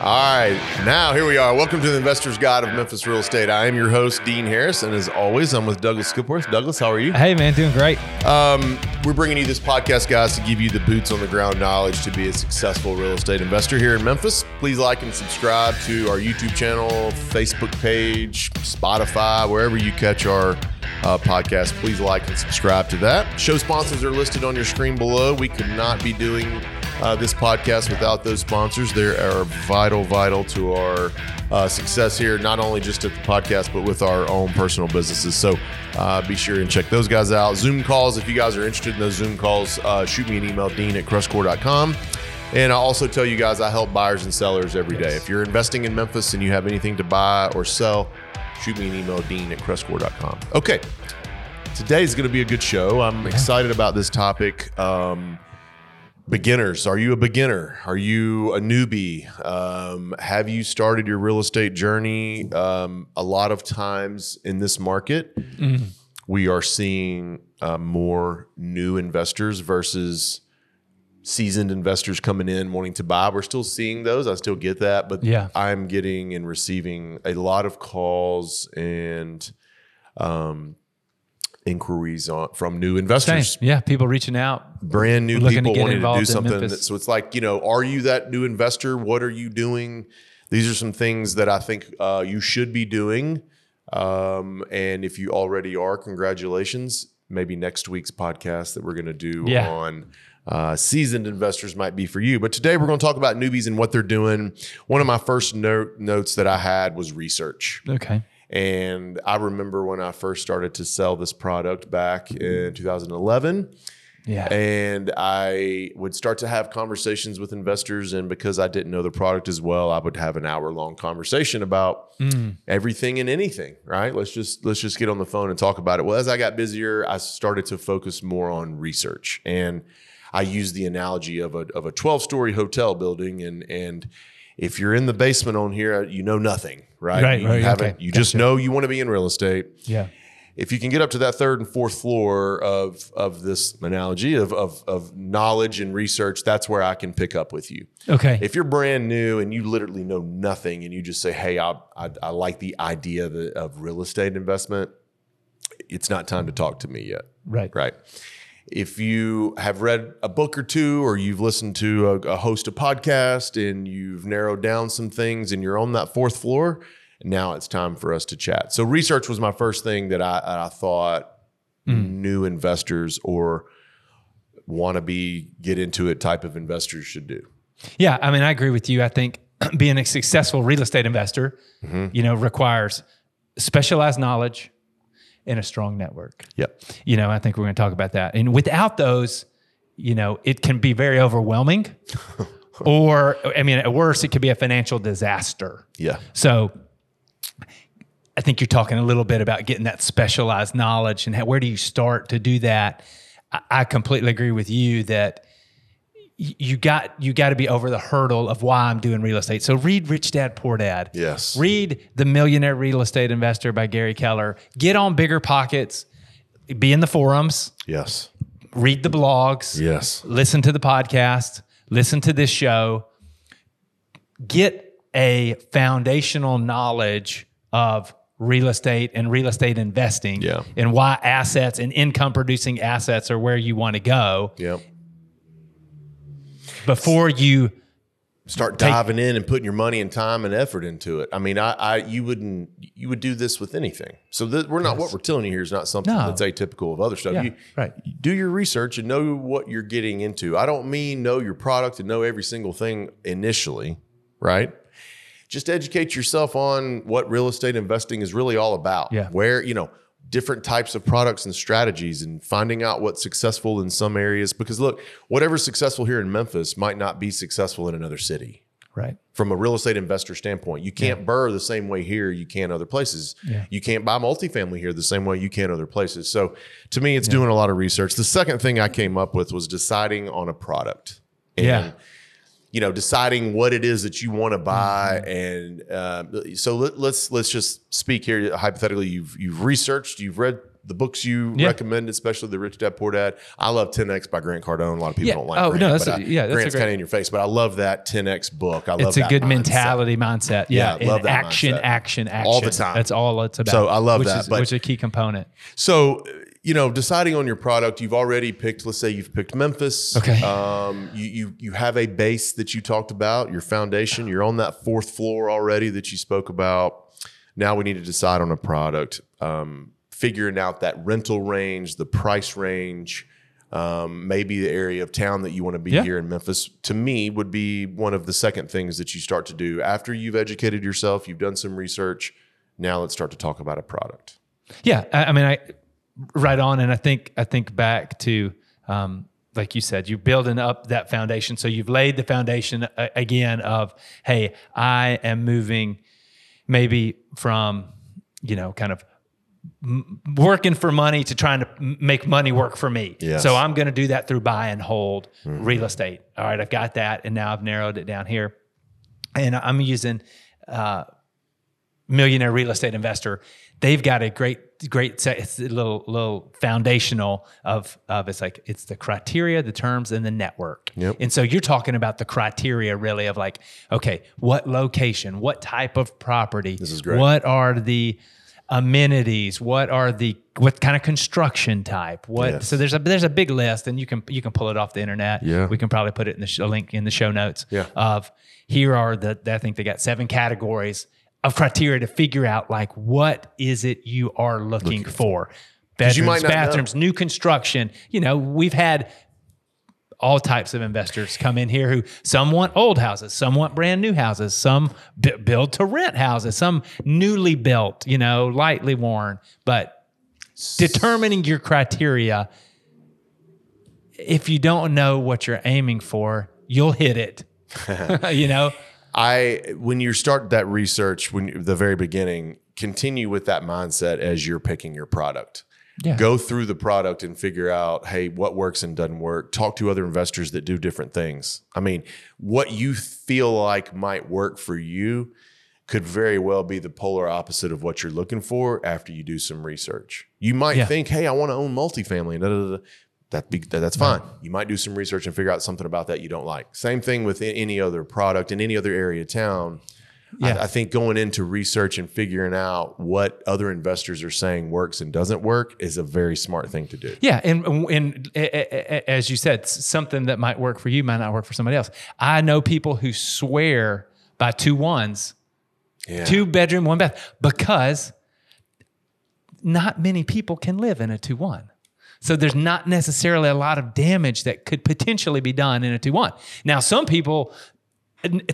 All right, now here we are. Welcome to the Investor's Guide of Memphis Real Estate. I am your host, Dean Harris, and as always, I'm with Douglas Skipworth. Douglas, how are you? Hey, man, doing great. Um, we're bringing you this podcast, guys, to give you the boots on the ground knowledge to be a successful real estate investor here in Memphis. Please like and subscribe to our YouTube channel, Facebook page, Spotify, wherever you catch our uh, podcast. Please like and subscribe to that. Show sponsors are listed on your screen below. We could not be doing uh, this podcast without those sponsors. They are vital, vital to our uh, success here, not only just at the podcast, but with our own personal businesses. So uh, be sure and check those guys out. Zoom calls, if you guys are interested in those Zoom calls, uh, shoot me an email, dean at crestcore.com. And I also tell you guys I help buyers and sellers every day. If you're investing in Memphis and you have anything to buy or sell, shoot me an email, dean at crestcore.com. Okay. Today is going to be a good show. I'm excited about this topic. Um, beginners. Are you a beginner? Are you a newbie? Um, have you started your real estate journey um, a lot of times in this market? We are seeing uh, more new investors versus seasoned investors coming in wanting to buy. We're still seeing those. I still get that but Yeah. i'm getting and receiving a lot of calls and um, inquiries on, from new Same. investors Yeah, people reaching out. brand new Looking to people wanting to do something. That, so it's like, you know, are you that new investor? What are you doing? These are some things that I think uh, you should be doing. Um, and if you already are, congratulations. Maybe next week's podcast that we're going to do Yeah. on uh, seasoned investors might be for you. But today we're going to talk about newbies and what they're doing. One of my first note, notes that I had was research. Okay. And I remember when I first started to sell this product back in 2011 Yeah. and I would start to have conversations with investors. And because I didn't know the product as well, I would have an hour long conversation about mm. everything and anything. Right? Let's just let's just get on the phone and talk about it. Well, as I got busier, I started to focus more on research, and I used the analogy of a of a twelve story hotel building, and and if you're in the basement on here, uh, you know nothing, right? Right, you right, haven't. okay. You just know you want to be in real estate yeah. if you can get up to that third and fourth floor of of this analogy of of, of knowledge and research, that's where I can pick up with you. Okay. If you're brand new and you literally know nothing, and you just say, "Hey, I I, I like the idea of, of real estate investment," it's not time to talk to me yet, right. right? If you have read a book or two, or you've listened to a, a host of podcast, and you've narrowed down some things, and you're on that fourth floor, now it's time for us to chat. So research was my first thing that I, I thought new investors or want to be get into it type of investors should do. Yeah. I mean, I agree with you. I think being a successful real estate investor, Mm-hmm. you know, requires specialized knowledge and a strong network. Yep. You know, I think we're going to talk about that. And without those, you know, it can be very overwhelming. or, I mean, at worst, it could be a financial disaster. Yeah. So I think you're talking a little bit about getting that specialized knowledge and how, where do you start to do that? I, I completely agree with you that you got you got to be over the hurdle of why I'm doing real estate. So read Rich Dad Poor Dad. Yes. Read The Millionaire Real Estate Investor by Gary Keller. Get on BiggerPockets. Be in the forums. Yes. Read the blogs Yes. listen to the podcast, listen to this show, get a foundational knowledge of real estate and real estate investing Yeah. and why assets and income producing assets are where you want to go Yep. Before you Start diving in and putting your money and time and effort into it. I mean, I, I you wouldn't you would do this with anything. So th- we're not what we're telling you here is not something No. that's atypical of other stuff. Yeah, you, right. you do your research and know what you're getting into. I don't mean know your product and know every single thing initially, right? Just educate yourself on what real estate investing is really all about. Yeah. Where, you know, different types of products and strategies and finding out what's successful in some areas. Because look, whatever's successful here in Memphis might not be successful in another city right from a real estate investor standpoint. You can't BRRRR the same way here you can other places. Yeah. You can't buy multifamily here the same way you can other places. So to me, it's doing a lot of research. The second thing I came up with was deciding on a product. And, Yeah. You know, deciding what it is that you want to buy, and uh, so let, let's let's just speak here hypothetically. You've you've researched, you've read the books you Yeah. recommend, especially the Rich Dad Poor Dad. I love 10x by Grant Cardone. A lot of people Yeah. don't like Oh, Grant, no, that's but a- I- yeah, that's Grant's kind of in your face, but I love that 10x book. I love that. it's a good mindset. mentality mindset. Yeah, Yeah, love that action, mindset. action, action. All the time. That's all it's about. So I love which that, is, but- which is a key component. So, you know, deciding on your product, you've already picked. Let's say you've picked Memphis. Okay. Um, you you you have a base that you talked about, your foundation. You're on that fourth floor already that you spoke about. Now we need to decide on a product. Um, figuring out that rental range, the price range, um, maybe the area of town that you want to be Yeah. here in Memphis. To me, would be one of the second things that you start to do after you've educated yourself. You've done some research. Now let's start to talk about a product. Yeah, I, I mean, I right on, and I think I think back to um, like you said, you're building up that foundation. So you've laid the foundation uh, again of, hey, I am moving maybe from you know kind of m- working for money to trying to m- make money work for me. Yes. So I'm going to do that through buy and hold real estate. All right, I've got that, and now I've narrowed it down here, and I'm using. Uh, millionaire real estate investor, they've got a great, great. It's a little, little foundational of, of it's like it's the criteria, the terms, and the network. Yep. And so you're talking about the criteria really of like, okay, what location, what type of property, this is great. What are the amenities? What are the what kind of construction type? What Yes. so there's a there's a big list, and you can you can pull it off the internet. Yeah. we can probably put it in the show, link in the show notes. Yeah. of here are the I think they got seven categories of criteria to figure out like what is it you are looking, for. Bedrooms, not know. bathrooms, new construction. You know, we've had all types of investors come in here who some want old houses, some want brand new houses, some b- build to rent houses, some newly built, you know, lightly worn. But determining your criteria, if you don't know what you're aiming for, you'll hit it. you know? I when you start that research when you- the very beginning, continue with that mindset as you're picking your product. Yeah. Go through the product and figure out, hey, what works and doesn't work. Talk to other investors that do different things. I mean, what you feel like might work for you could very well be the polar opposite of what you're looking for after you do some research. You might Yeah. think, hey, I want to own multifamily. Da, da, da, da. That be, that- that's fine. You might do some research and figure out something about that you don't like. Same thing with any other product in any other area of town. I- Yeah. I, think going into research and figuring out what other investors are saying works and doesn't work is a very smart thing to do. Yeah, and and as you said, something that might work for you might not work for somebody else. I know people who swear by two ones, Yeah. two bedroom, one bath, because not many people can live in a two one. So there's not necessarily a lot of damage that could potentially be done in a two one. Now, some people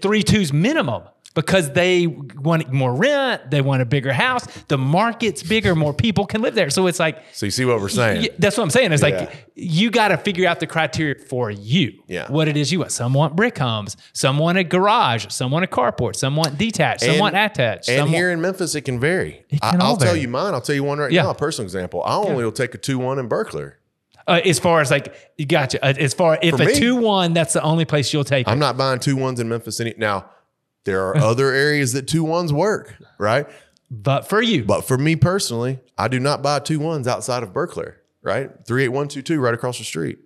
three twos minimum because they want more rent, they want a bigger house. The market's bigger, more people can live there. So it's like So you see what we're saying? yeah, that's what I'm saying. It's Yeah. like you got to figure out the criteria for you. Yeah. What it is you want. Some want brick homes. Some want a garage. Some want a carport. Some want detached. Some want attached. And here want, in Memphis, it can vary. It can I, will tell you mine. I'll tell you one right Yeah. now. A personal example. I only will take a two one in Berclair. uh, as far as like you gotcha. Uh, as far if For a two one, that's the only place you'll take. I'm it. not buying two ones in Memphis any now. There are other areas that two ones work, right? But for you, But for me personally, I do not buy two ones outside of Berclair, right? Three eight one two two right across the street.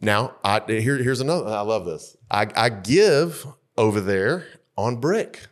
Now, I here, here's another. I love this. I, I give over there on brick.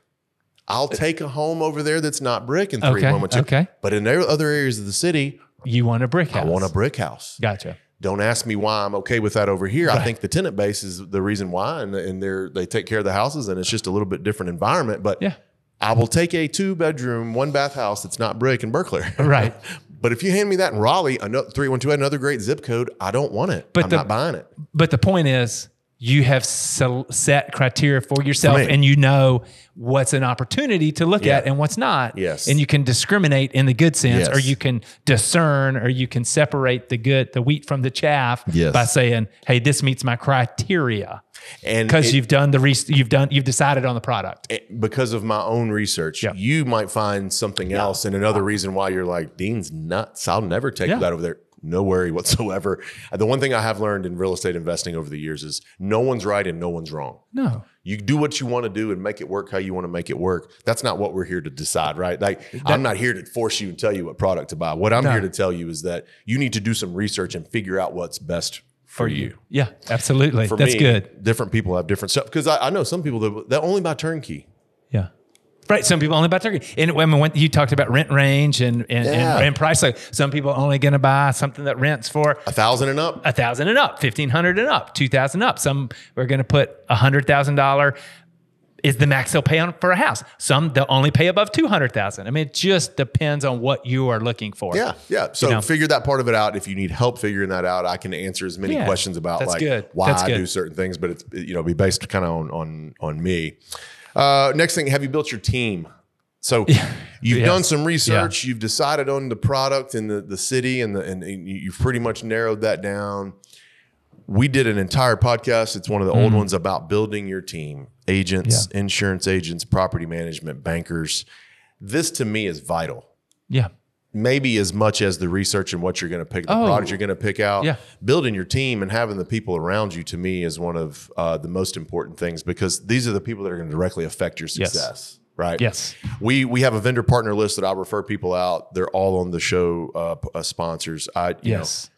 I'll uh, take a home over there that's not brick in three Okay, one one two. okay. But in other areas of the city, you want a brick house. I want a brick house. Gotcha. Don't ask me why I'm okay with that over here. I think the tenant base is the reason why, and, and they're they take care of the houses, and it's just a little bit different environment. But Yeah. I will take a two bedroom, one bath house that's not brick in Berclair. Right. but if you hand me that in Raleigh, another three one two, another great zip code, I don't want it. But I'm the- not buying it. But the point is, you have sel- set criteria for yourself, For and you know what's an opportunity to look Yeah. at and what's not. Yes. and you can discriminate in the good sense, or you can discern, or you can separate the good, the wheat from the chaff Yes. by saying, "Hey, this meets my criteria," And because you've done the re- you've done you've decided on the product. it- because of my own research, Yeah. you might find something else and another reason why you're like, Dean's nuts. I'll never take that over there. No worry whatsoever. The one thing I have learned in real estate investing over the years is no one's right and no one's wrong. No. You do what you want to do and make it work how you want to make it work. That's not what we're here to decide, right? Like I'm not here to force you and tell you what product to buy. What I'm No. here to tell you is that you need to do some research and figure out what's best for, you. Yeah, absolutely. For That's me, good. Different people have different stuff because I, I know some people that, that only buy turnkey. Right. Some people only buy turkey. And when, when you talked about rent range and, and, Yeah. and, and price, like some people only going to buy something that rents for A thousand and up. a thousand and up, fifteen hundred and up, two thousand up. Some we're going to put a hundred thousand dollar is the max they'll pay on for a house. Some they'll only pay above two hundred thousand. I mean, it just depends on what you are looking for. Yeah, yeah. So You know? figure that part of it out. If you need help figuring that out, I can answer as many Yeah, questions about like good. why I do certain things, but it's you know be based kind of on on on me. Uh, next thing, have you built your team? So you've Yes. done some research, you've decided on the product and the the city, and the and, and you- you've pretty much narrowed that down. We did an entire podcast. It's one of the old ones about building your team, agents, insurance agents, property management, bankers. This to me is vital Yeah. Maybe as much as the research and what you're going to pick, the Oh. product you're going to pick out. Yeah. Building your team and having the people around you to me is one of uh, the most important things because these are the people that are going to directly affect your Yes. success. Right. Yes. We we have a vendor partner list that I refer people out. They're all on the show uh, uh, sponsors. I you know, Yes.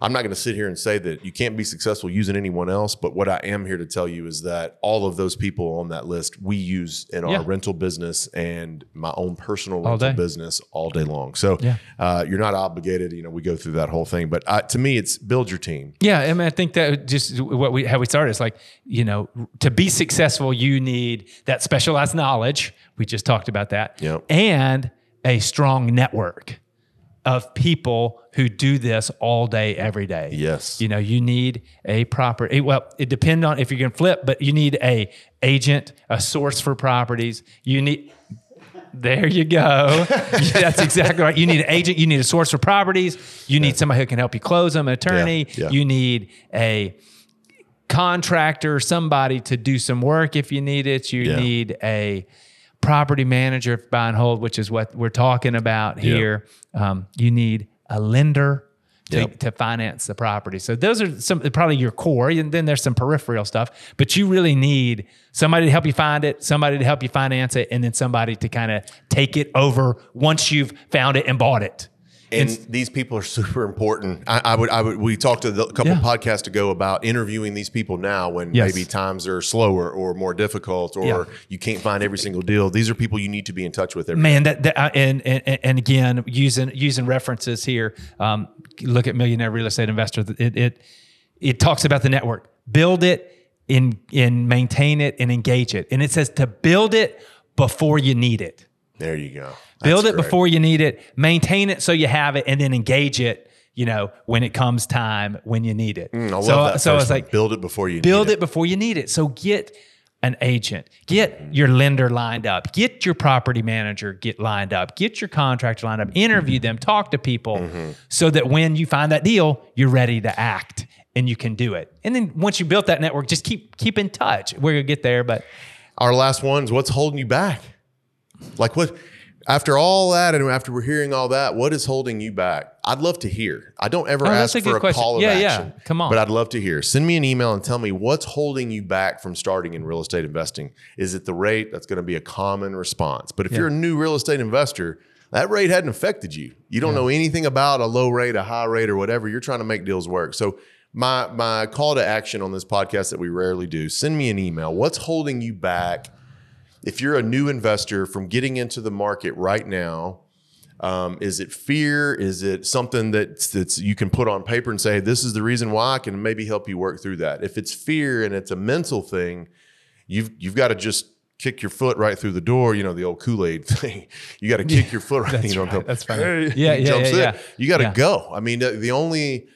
I'm not going to sit here and say that you can't be successful using anyone else, but what I am here to tell you is that all of those people on that list we use in Yeah. our rental business and my own personal All rental day. business all day long. So Yeah. uh, you're not obligated. You know, we go through that whole thing, but uh, to me, it's build your team. Yeah, I mean, I think that just what we how we started is like you know to be successful, you need that specialized knowledge. We just talked about that, Yep. and a strong network of people who do this all day, every day. Yes. you know, you need a proper. Well, it depends on if you're going to flip, but you need a agent, a source for properties. You need. There you go. That's exactly right. You need an agent. You need a source for properties. You need somebody who can help you close them, an attorney. Yeah, yeah. You need a contractor, somebody to do some work if you need it. You Yeah. need a property manager buy and hold, which is what we're talking about here. Um, you need a lender to, Yep. to finance the property. So those are some probably your core. And then there's some peripheral stuff, but you really need somebody to help you find it, somebody to help you finance it, and then somebody to kind of take it over once you've found it and bought it. And these people are super important. I, I would, I would. We talked a couple Yeah. podcasts ago about interviewing these people now when Yes. maybe times are slower or more difficult, or Yeah. you can't find every single deal. These are people you need to be in touch with every Man, that, that uh, and, and and again using using references here. Um, look at Millionaire Real Estate Investor. It it it talks about the network. Build it, in in maintain it, and engage it. And it says to build it before you need it. There you go. Build it great. before you need it. Maintain it so you have it, and then engage it. You know when it comes time when you need it. Mm, I love so that. so it's like build it before you build need it before you need it. So get an agent, get your lender lined up, get your property manager get lined up, get your contractor lined up, interview them, talk to people Mm-hmm. so that when you find that deal, you're ready to act and you can do it. And then once you built that network, just keep keep in touch. We're gonna get there, but Our last one's what's holding you back? Like what? After all that, and after we're hearing all that, what is holding you back? I'd love to hear. I don't ever Oh, ask for a question. call of Yeah, yeah. Come on. But I'd love to hear. Send me an email and tell me what's holding you back from starting in real estate investing. Is it the rate? That's going to be a common response. But if Yeah. you're a new real estate investor, that rate hadn't affected you. You don't know anything about a low rate, a high rate, or whatever. You're trying to make deals work. So my my call to action on this podcast that we rarely do, send me an email. What's holding you back? If you're a new investor from getting into the market right now, um, is it fear? Is it something that that's you can put on paper and say, this is the reason why I can maybe help you work through that? If it's fear and it's a mental thing, you've you've got to just kick your foot right through the door. You know the old Kool Aid thing. You got to kick your foot right. you don't right. go, That's funny. "Hey," Yeah, yeah, yeah, yeah. You got to Yeah. go. I mean, the, the only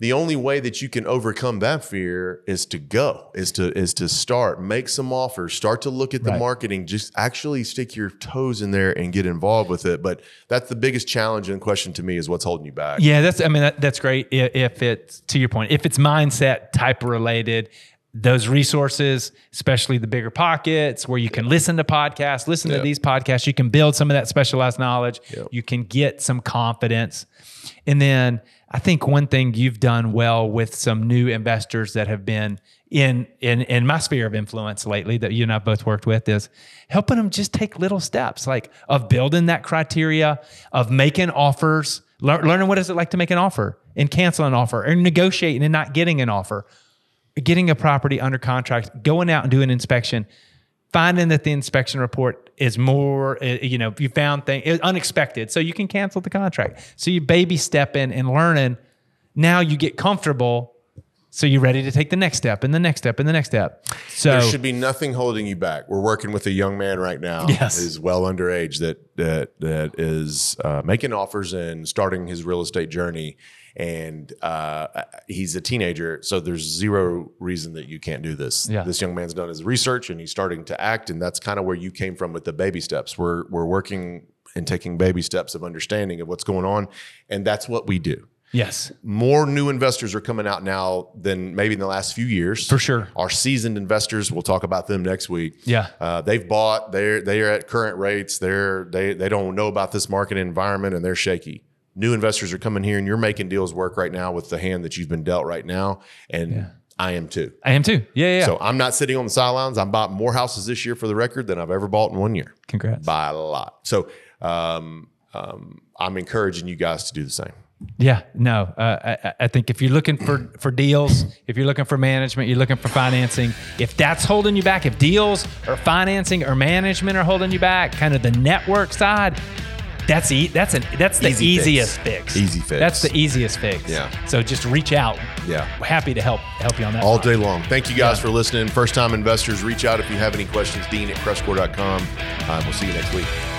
the only way that you can overcome that fear is to go is to is to start make some offers start to look at the Right. marketing just actually stick your toes in there and get involved with it but that's the biggest challenge and question to me is what's holding you back Yeah, that's. I mean, that, that's great. If it's to your point, if it's mindset type related, those resources, especially the BiggerPockets where you can listen to podcasts, listen Yeah. to these podcasts, you can build some of that specialized knowledge. Yeah. You can get some confidence. And then I think one thing you've done well with some new investors that have been in in in my sphere of influence lately that you and I've both worked with is helping them just take little steps like of building that criteria of making offers, lear- learning what is it like to make an offer and cancel an offer or negotiating and not getting an offer getting a property under contract, going out and doing an inspection, finding that the inspection report is more, uh, you know, you found things unexpected, so you can cancel the contract. So you baby step in and learning. Now you get comfortable, so you're ready to take the next step and the next step and the next step. So There should be nothing holding you back. We're working with a young man right now. Yes. who's well underage that that that is uh, making offers and starting his real estate journey. And uh, he's a teenager, so there's zero reason that you can't do this. Yeah. This young man's done his research and he's starting to act, and that's kind of where you came from with the baby steps. We're we're working and taking baby steps of understanding of what's going on, and that's what we do yes, more new investors are coming out now than maybe in the last few years. For sure. Our seasoned investors, we'll talk about them next week. Yeah. Uh, they've bought, they're they're at current rates, they're they they don't know about this market environment and they're shaky. New investors are coming here and you're making deals work right now with the hand that you've been dealt right now. And I am too. I am too. Yeah, yeah. So I'm not sitting on the sidelines. I bought more houses this year for the record than I've ever bought in one year Congrats. by a lot. So um, um, I'm encouraging you guys to do the same. Yeah, no. Uh, I, I think if you're looking for for deals, if you're looking for management, you're looking for financing. If that's holding you back, if deals or financing or management are holding you back, kind of the network side, that's e- that's an that's the Easy fix. easiest fix. Easy fix. That's the easiest fix. Yeah. So just reach out. Yeah. Happy to help help you on that. all day long. Thank you guys for listening. First time investors, reach out if you have any questions. Dean at crestcore.com. Uh, we'll see you next week.